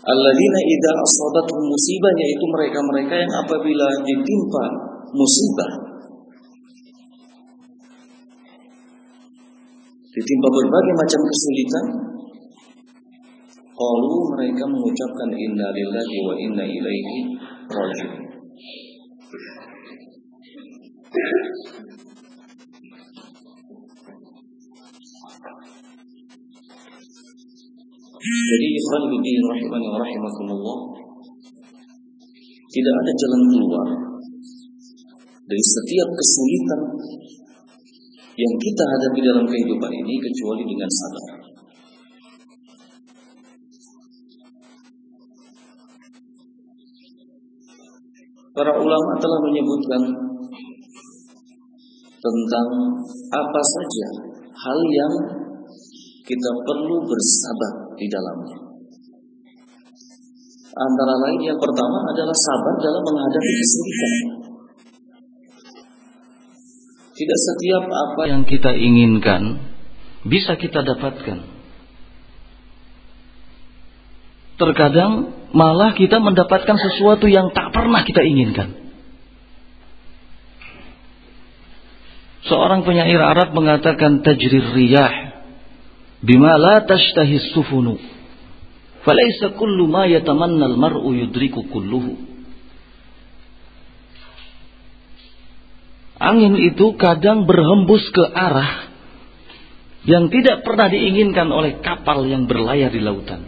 Alladzina idza asabatuhum musibah yaitu mereka-mereka yang apabila ditimpa musibah. Ditimpa berbagai macam kesulitan qalu mereka mengucapkan inna lillahi wa inna ilaihi raji'un Jadi ikhwan bidin rahimani wa rahimakumullah Tidak ada jalan keluar Dari setiap kesulitan Yang kita hadapi dalam kehidupan ini Kecuali dengan sabar. Para ulama telah menyebutkan Tentang apa saja hal yang kita perlu bersabar di dalamnya. Antara lain yang pertama adalah sabar dalam menghadapi kesulitan. Tidak setiap apa yang kita inginkan bisa kita dapatkan. Terkadang malah kita mendapatkan sesuatu yang tak pernah kita inginkan. Seorang penyair Arab mengatakan tajrir riyah bima la tashtahi sufunu falaysa kullu ma yatamanna al-mar'u yudriku kulluhu Angin itu kadang berhembus ke arah yang tidak pernah diinginkan oleh kapal yang berlayar di lautan.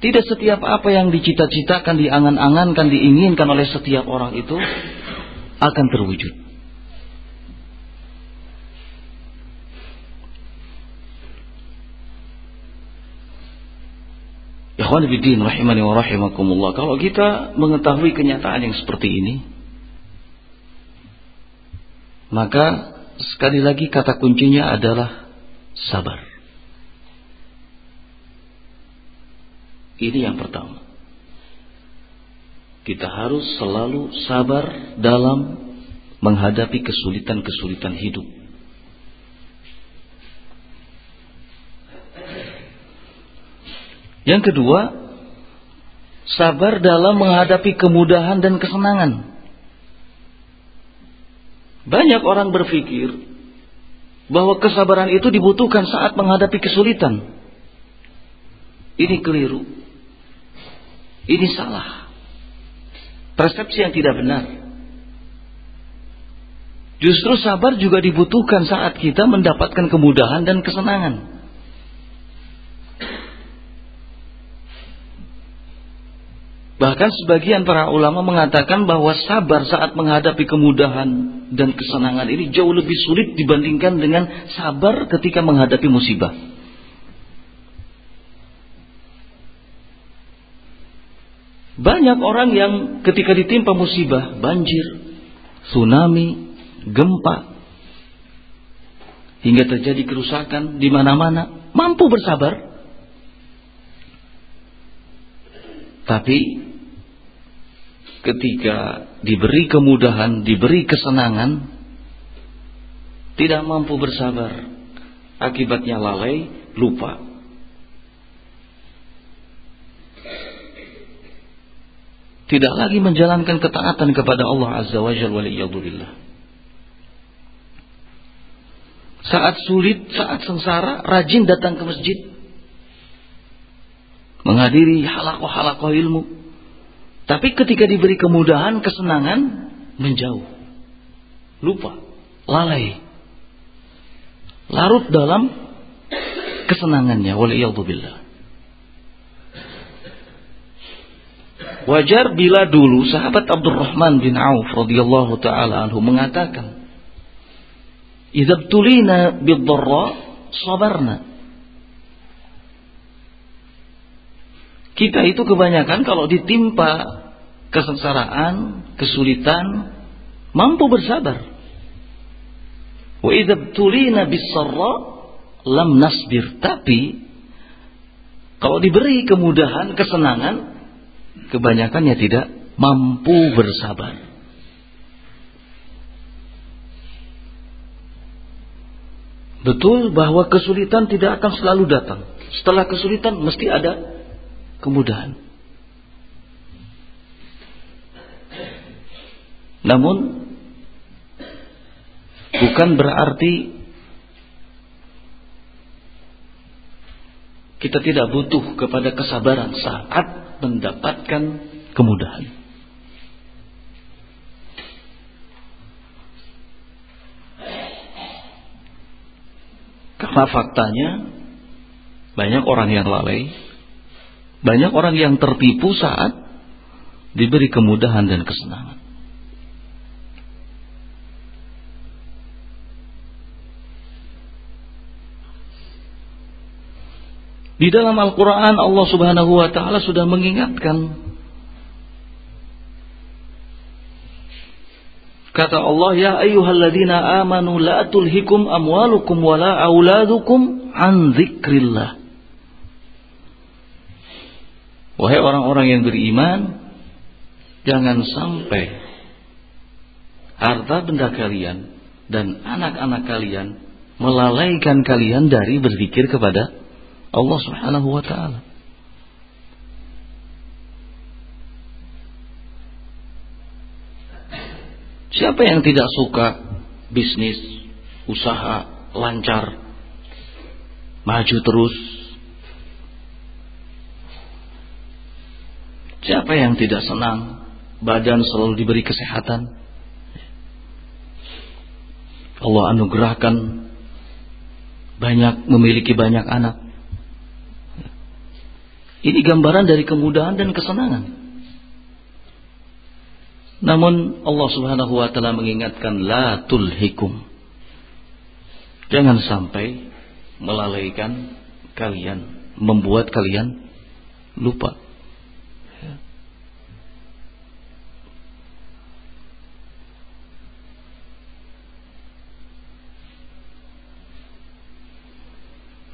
Tidak setiap apa yang dicita-citakan, diangan-angankan, diinginkan oleh setiap orang itu akan terwujud. Ikhwan bidin rahimani wa rahimakumullah. Kalau kita mengetahui kenyataan yang seperti ini, maka sekali lagi kata kuncinya adalah sabar. Ini yang pertama. Kita harus selalu sabar dalam menghadapi kesulitan-kesulitan hidup. Yang kedua, sabar dalam menghadapi kemudahan dan kesenangan. Banyak orang berpikir bahwa kesabaran itu dibutuhkan saat menghadapi kesulitan. Ini keliru. Ini salah. Persepsi yang tidak benar. Justru sabar juga dibutuhkan saat kita mendapatkan kemudahan dan kesenangan. Bahkan sebagian para ulama mengatakan bahwa sabar saat menghadapi kemudahan dan kesenangan ini jauh lebih sulit dibandingkan dengan sabar ketika menghadapi musibah. Banyak orang yang ketika ditimpa musibah, banjir, tsunami, gempa, hingga terjadi kerusakan di mana-mana, mampu bersabar. Tapi ketika diberi kemudahan, diberi kesenangan, tidak mampu bersabar. Akibatnya lalai, lupa. Tidak lagi menjalankan ketaatan kepada Allah Azza wa Jalla Saat sulit, saat sengsara, rajin datang ke masjid. Menghadiri halakoh-halakoh ilmu tapi ketika diberi kemudahan, kesenangan, menjauh. Lupa, lalai. Larut dalam kesenangannya. Waliyahzubillah. Wajar bila dulu sahabat Abdurrahman bin Auf radhiyallahu taala anhu mengatakan, "Idza btulina bid-dharra sabarna." Kita itu kebanyakan kalau ditimpa kesengsaraan, kesulitan, mampu bersabar. Wa bis-sarra lam nasbir. Tapi kalau diberi kemudahan, kesenangan, kebanyakannya tidak mampu bersabar. Betul bahwa kesulitan tidak akan selalu datang. Setelah kesulitan mesti ada kemudahan. Namun bukan berarti kita tidak butuh kepada kesabaran saat mendapatkan kemudahan. Karena faktanya banyak orang yang lalai, banyak orang yang tertipu saat diberi kemudahan dan kesenangan. Di dalam Al-Quran Allah subhanahu wa ta'ala sudah mengingatkan. Kata Allah, Ya ayyuhalladzina amanu la tulhikum amwalukum wa la an zikrillah. Wahai orang-orang yang beriman, jangan sampai harta benda kalian dan anak-anak kalian melalaikan kalian dari berzikir kepada Allah Subhanahu wa taala. Siapa yang tidak suka bisnis, usaha lancar, maju terus? Siapa yang tidak senang badan selalu diberi kesehatan? Allah anugerahkan banyak memiliki banyak anak. Ini gambaran dari kemudahan dan kesenangan. Namun Allah Subhanahu wa taala mengingatkan la tulhikum. Jangan sampai melalaikan kalian, membuat kalian lupa.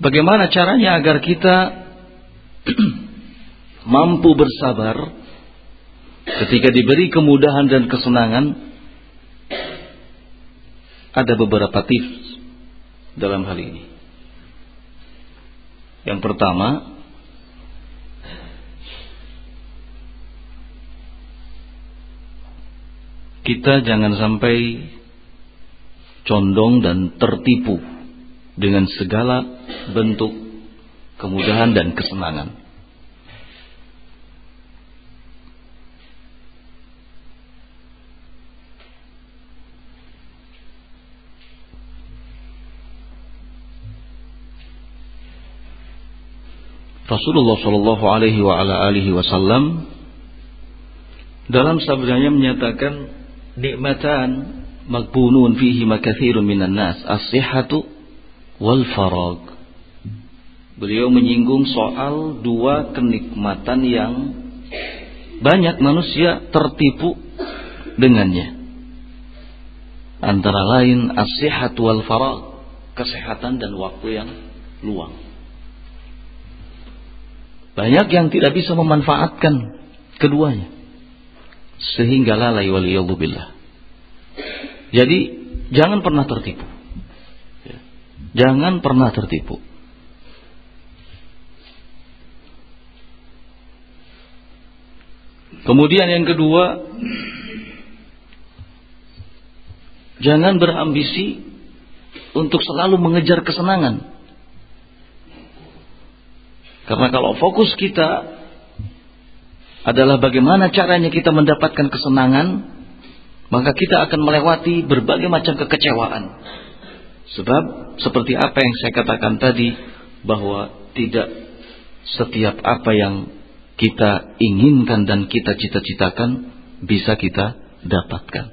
Bagaimana caranya agar kita mampu bersabar ketika diberi kemudahan dan kesenangan ada beberapa tips dalam hal ini. Yang pertama, kita jangan sampai condong dan tertipu dengan segala bentuk kemudahan dan kesenangan. Rasulullah Shallallahu Alaihi wa ala alihi Wasallam dalam sabdanya menyatakan nikmatan magbunun fihi makathirun minan nas as-sihhatu wal farag beliau menyinggung soal dua kenikmatan yang banyak manusia tertipu dengannya. Antara lain as-sihat wal farag, kesehatan dan waktu yang luang. Banyak yang tidak bisa memanfaatkan keduanya. Sehingga lalai waliyallubillah. Jadi jangan pernah tertipu. Jangan pernah tertipu. Kemudian yang kedua, jangan berambisi untuk selalu mengejar kesenangan. Karena kalau fokus kita adalah bagaimana caranya kita mendapatkan kesenangan, maka kita akan melewati berbagai macam kekecewaan. Sebab seperti apa yang saya katakan tadi bahwa tidak setiap apa yang kita inginkan dan kita cita-citakan bisa kita dapatkan.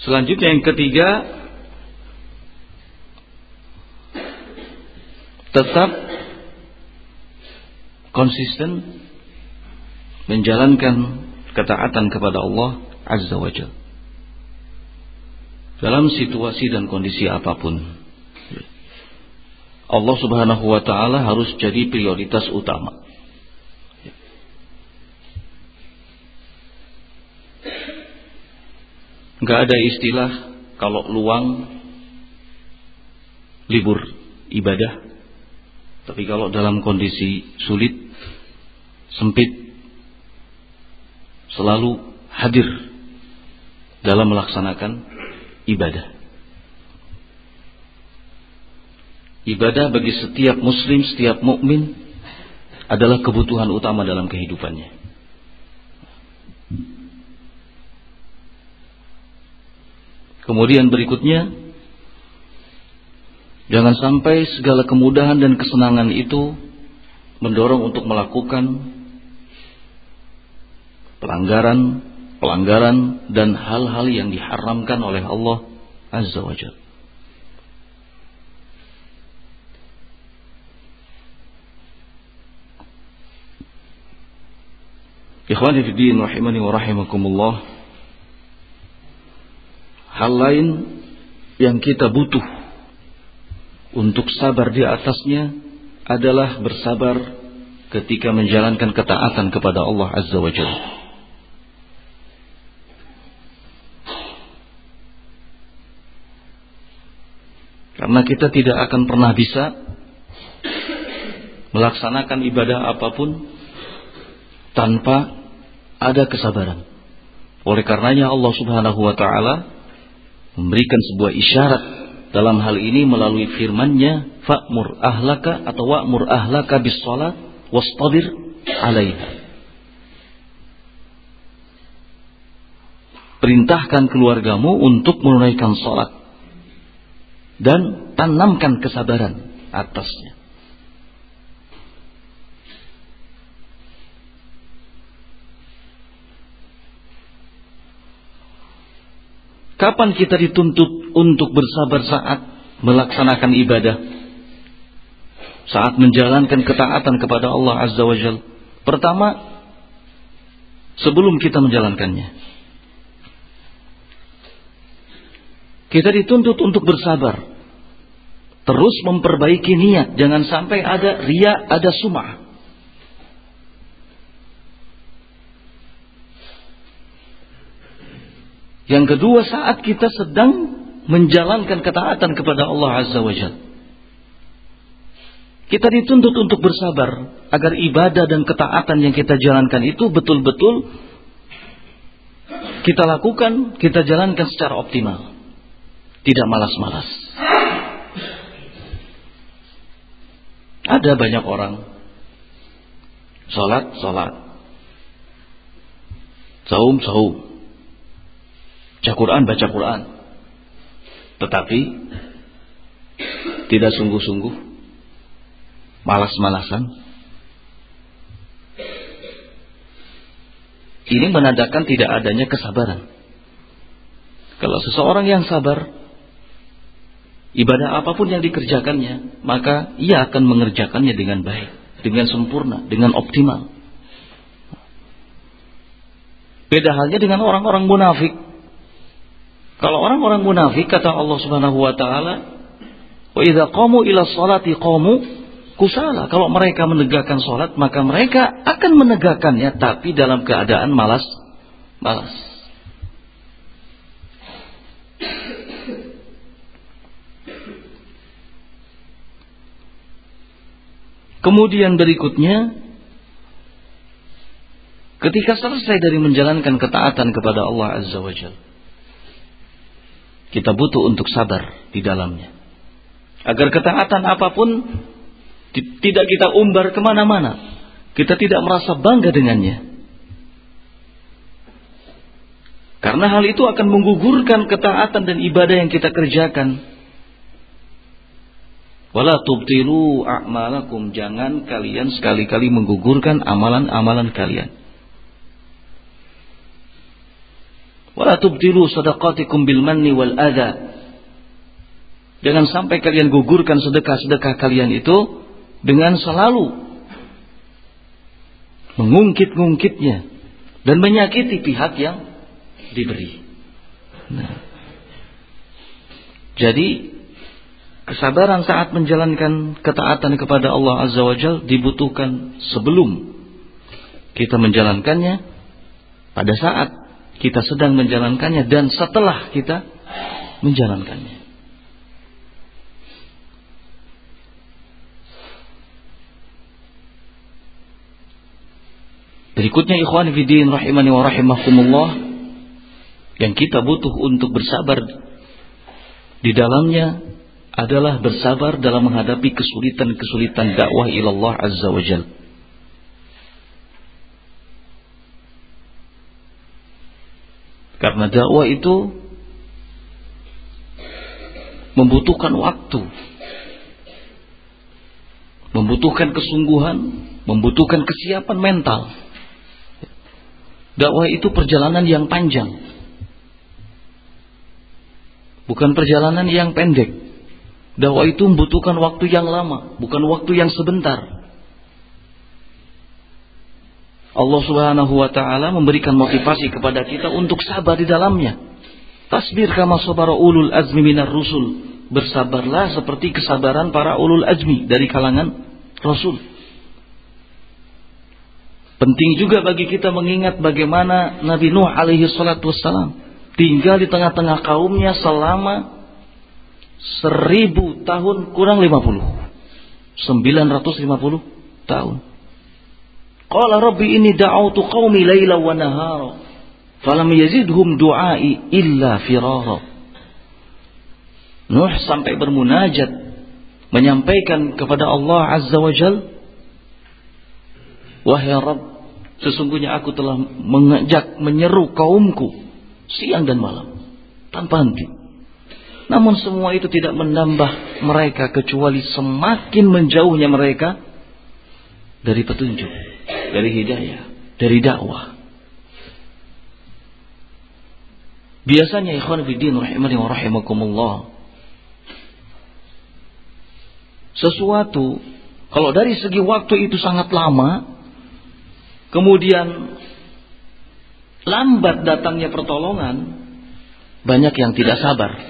Selanjutnya yang ketiga tetap konsisten menjalankan ketaatan kepada Allah Azza wa Jal. Dalam situasi dan kondisi apa pun, Allah Subhanahu wa taala harus jadi prioritas utama. Gak ada istilah kalau luang libur ibadah. Tapi kalau dalam kondisi sulit, sempit, selalu hadir dalam melaksanakan ibadah. Ibadah bagi setiap muslim, setiap mukmin adalah kebutuhan utama dalam kehidupannya. Kemudian berikutnya Jangan sampai segala kemudahan dan kesenangan itu mendorong untuk melakukan pelanggaran, pelanggaran dan hal-hal yang diharamkan oleh Allah Azza wa Jalla. Ikhwani fi din rahimani wa rahimakumullah. Hal lain yang kita butuh untuk sabar di atasnya adalah bersabar ketika menjalankan ketaatan kepada Allah Azza wa Jalla. Karena kita tidak akan pernah bisa melaksanakan ibadah apa pun tanpa ada kesabaran. Oleh karenanya Allah Subhanahu wa taala memberikan sebuah isyarat dalam hal ini melalui firman-Nya fa'mur ahlaka atau wa'mur ahlaka bis salat wastabir 'alaiha. Perintahkan keluargamu untuk menunaikan salat dan tanamkan kesabaran atasnya. Kapan kita dituntut untuk bersabar saat melaksanakan ibadah? Saat menjalankan ketaatan kepada Allah Azza wa Jal. Pertama, sebelum kita menjalankannya. Kita dituntut untuk bersabar. Terus memperbaiki niat. Jangan sampai ada ria, ada sumah. Yang kedua saat kita sedang menjalankan ketaatan kepada Allah Azza wa Jal. Kita dituntut untuk bersabar agar ibadah dan ketaatan yang kita jalankan itu betul-betul kita lakukan, kita jalankan secara optimal. Tidak malas-malas. Ada banyak orang Salat, salat Saum, saum Baca Quran, baca Quran. Tetapi tidak sungguh-sungguh, malas-malasan. Ini menandakan tidak adanya kesabaran. Kalau seseorang yang sabar, ibadah apa pun yang dikerjakannya, maka ia akan mengerjakannya dengan baik, dengan sempurna, dengan optimal. Beda halnya dengan orang-orang munafik kalau orang-orang munafik kata Allah Subhanahu wa taala, "Wa idza qamu ila sholati qamu kusala." Kalau mereka menegakkan salat, maka mereka akan menegakkannya tapi dalam keadaan malas malas. Kemudian berikutnya ketika selesai dari menjalankan ketaatan kepada Allah Azza wa Jalla kita butuh untuk sabar di dalamnya. Agar ketaatan apa pun tidak kita umbar ke mana-mana. Kita tidak merasa bangga dengannya. Karena hal itu akan menggugurkan ketaatan dan ibadah yang kita kerjakan. Wala tubtilu a'malakum. Jangan kalian sekali-kali menggugurkan amalan-amalan kalian. Wala tubtilu sadaqatikum bil manni wal adha. Jangan sampai kalian gugurkan sedekah-sedekah kalian itu dengan selalu mengungkit-ungkitnya dan menyakiti pihak yang diberi. Nah. Jadi kesabaran saat menjalankan ketaatan kepada Allah Azza wa Jal dibutuhkan sebelum kita menjalankannya pada saat kita sedang menjalankannya dan setelah kita menjalankannya. Berikutnya ikhwan fillah rahimani wa rahimakumullah yang kita butuh untuk bersabar di dalamnya adalah bersabar dalam menghadapi kesulitan-kesulitan dakwah ilallah azza wa jalla. Karena dakwah itu membutuhkan waktu, membutuhkan kesungguhan, membutuhkan kesiapan mental. Dakwah itu perjalanan yang panjang, bukan perjalanan yang pendek. Dakwah itu membutuhkan waktu yang lama, bukan waktu yang sebentar. Allah Subhanahu wa taala memberikan motivasi kepada kita untuk sabar di dalamnya. Tasbir kama sabara ulul azmi minar rusul. Bersabarlah seperti kesabaran para ulul azmi dari kalangan rasul. Penting juga bagi kita mengingat bagaimana Nabi Nuh alaihi salatu wassalam tinggal di tengah-tengah kaumnya selama seribu tahun kurang lima puluh. Sembilan ratus lima puluh tahun. Qala rabbi ini da'autu qaumi laila wa nahara. Falam yazidhum du'ai illa firara. Nuh sampai bermunajat menyampaikan kepada Allah Azza wa Jal Wahai Rabb sesungguhnya aku telah mengajak menyeru kaumku siang dan malam tanpa henti namun semua itu tidak menambah mereka kecuali semakin menjauhnya mereka dari petunjuk dari hidayah, dari dakwah. Biasanya ikhwan fiddin rahimani wa rahimakumullah. Sesuatu kalau dari segi waktu itu sangat lama, kemudian lambat datangnya pertolongan, banyak yang tidak sabar.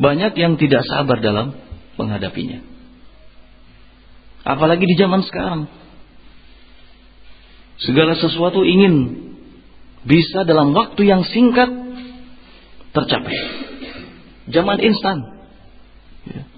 Banyak yang tidak sabar dalam menghadapinya. Apalagi di zaman sekarang. Segala sesuatu ingin bisa dalam waktu yang singkat tercapai. Zaman instan. Ya.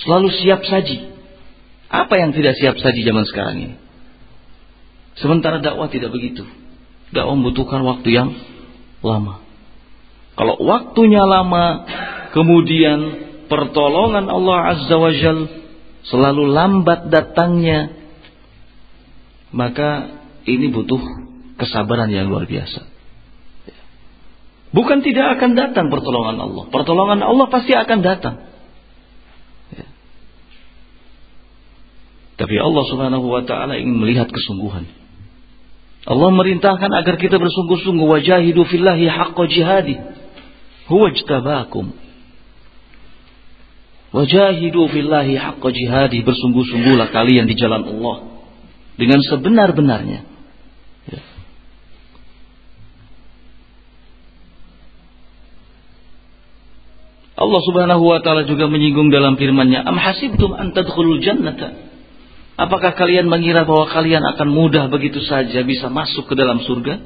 Selalu siap saji. Apa yang tidak siap saji zaman sekarang ini? Sementara dakwah tidak begitu. Dakwah membutuhkan waktu yang lama. Kalau waktunya lama, kemudian pertolongan Allah Azza wa Jal selalu lambat datangnya, maka ini butuh kesabaran yang luar biasa. Bukan tidak akan datang pertolongan Allah. Pertolongan Allah pasti akan datang. Ya. Tapi Allah Subhanahu wa taala ingin melihat kesungguhan. Allah merintahkan agar kita bersungguh-sungguh wajahidu fillahi haqqa jihadi. Huwa jtabakum. Wajahidu fillahi haqqa jihadi. Bersungguh-sungguhlah kalian di jalan Allah dengan sebenar-benarnya. Ya. Allah Subhanahu wa taala juga menyinggung dalam firman-Nya, "Am hasibtum an tadkhulul jannata?" Apakah kalian mengira bahwa kalian akan mudah begitu saja bisa masuk ke dalam surga?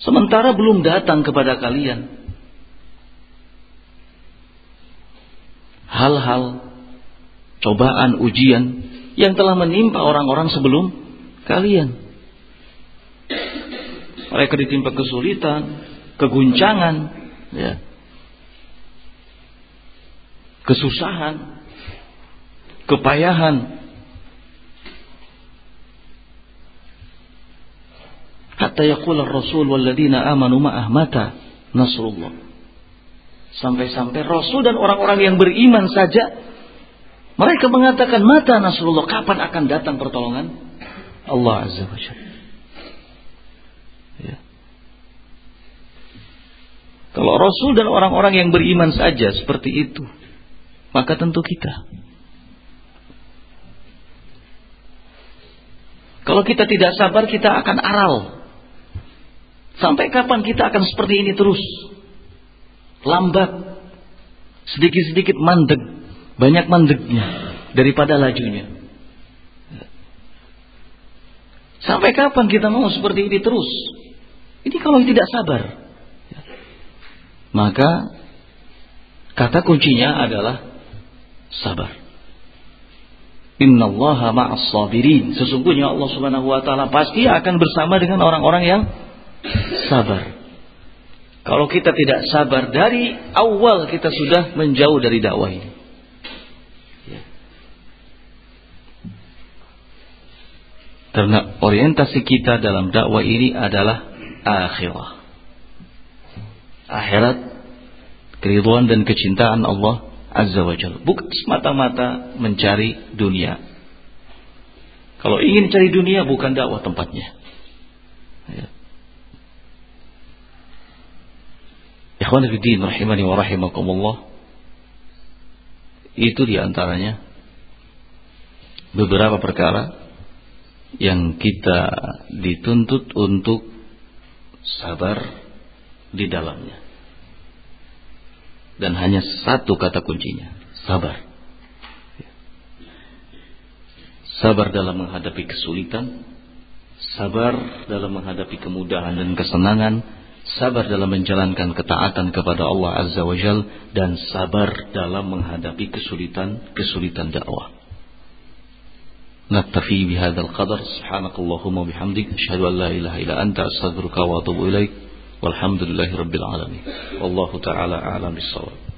Sementara belum datang kepada kalian hal-hal cobaan ujian yang telah menimpa orang-orang sebelum kalian. Mereka ditimpa kesulitan, keguncangan, ya. kesusahan, kepayahan, Hatta yaqul ar-rasul walladzina amanu ma'ah mata nasrullah. Sampai-sampai Rasul dan orang-orang yang beriman saja mereka mengatakan mata nasrullah kapan akan datang pertolongan Allah azza wa jalla. Ya. Kalau Rasul dan orang-orang yang beriman saja seperti itu, maka tentu kita. Kalau kita tidak sabar, kita akan aral. Sampai kapan kita akan seperti ini terus? Lambat. Sedikit-sedikit mandek, banyak mandeknya daripada lajunya. Sampai kapan kita mau seperti ini terus? Ini kalau tidak sabar. Maka kata kuncinya adalah sabar. Innallaha ma'as sabirin. Sesungguhnya Allah Subhanahu wa taala pasti akan bersama dengan orang-orang yang sabar. Kalau kita tidak sabar dari awal kita sudah menjauh dari dakwah ini. Ya. Karena orientasi kita dalam dakwah ini adalah akhirah. Akhirat, keriduan dan kecintaan Allah Azza wa Jalla. Bukan semata-mata mencari dunia. Kalau ingin cari dunia bukan dakwah tempatnya. Ya. Ikhwan rahimani wa rahimakumullah Itu di antaranya Beberapa perkara Yang kita dituntut untuk Sabar Di dalamnya Dan hanya satu kata kuncinya Sabar Sabar dalam menghadapi kesulitan Sabar dalam menghadapi kemudahan dan kesenangan sabar dalam menjalankan ketaatan kepada Allah Azza wa Jal dan sabar dalam menghadapi kesulitan-kesulitan dakwah. نكتفي بهذا القدر سبحانك اللهم وبحمدك أشهد أن لا إله إلا أنت أستغفرك وأتوب إليك والحمد لله رب العالمين. والله تعالى أعلم بالصواب.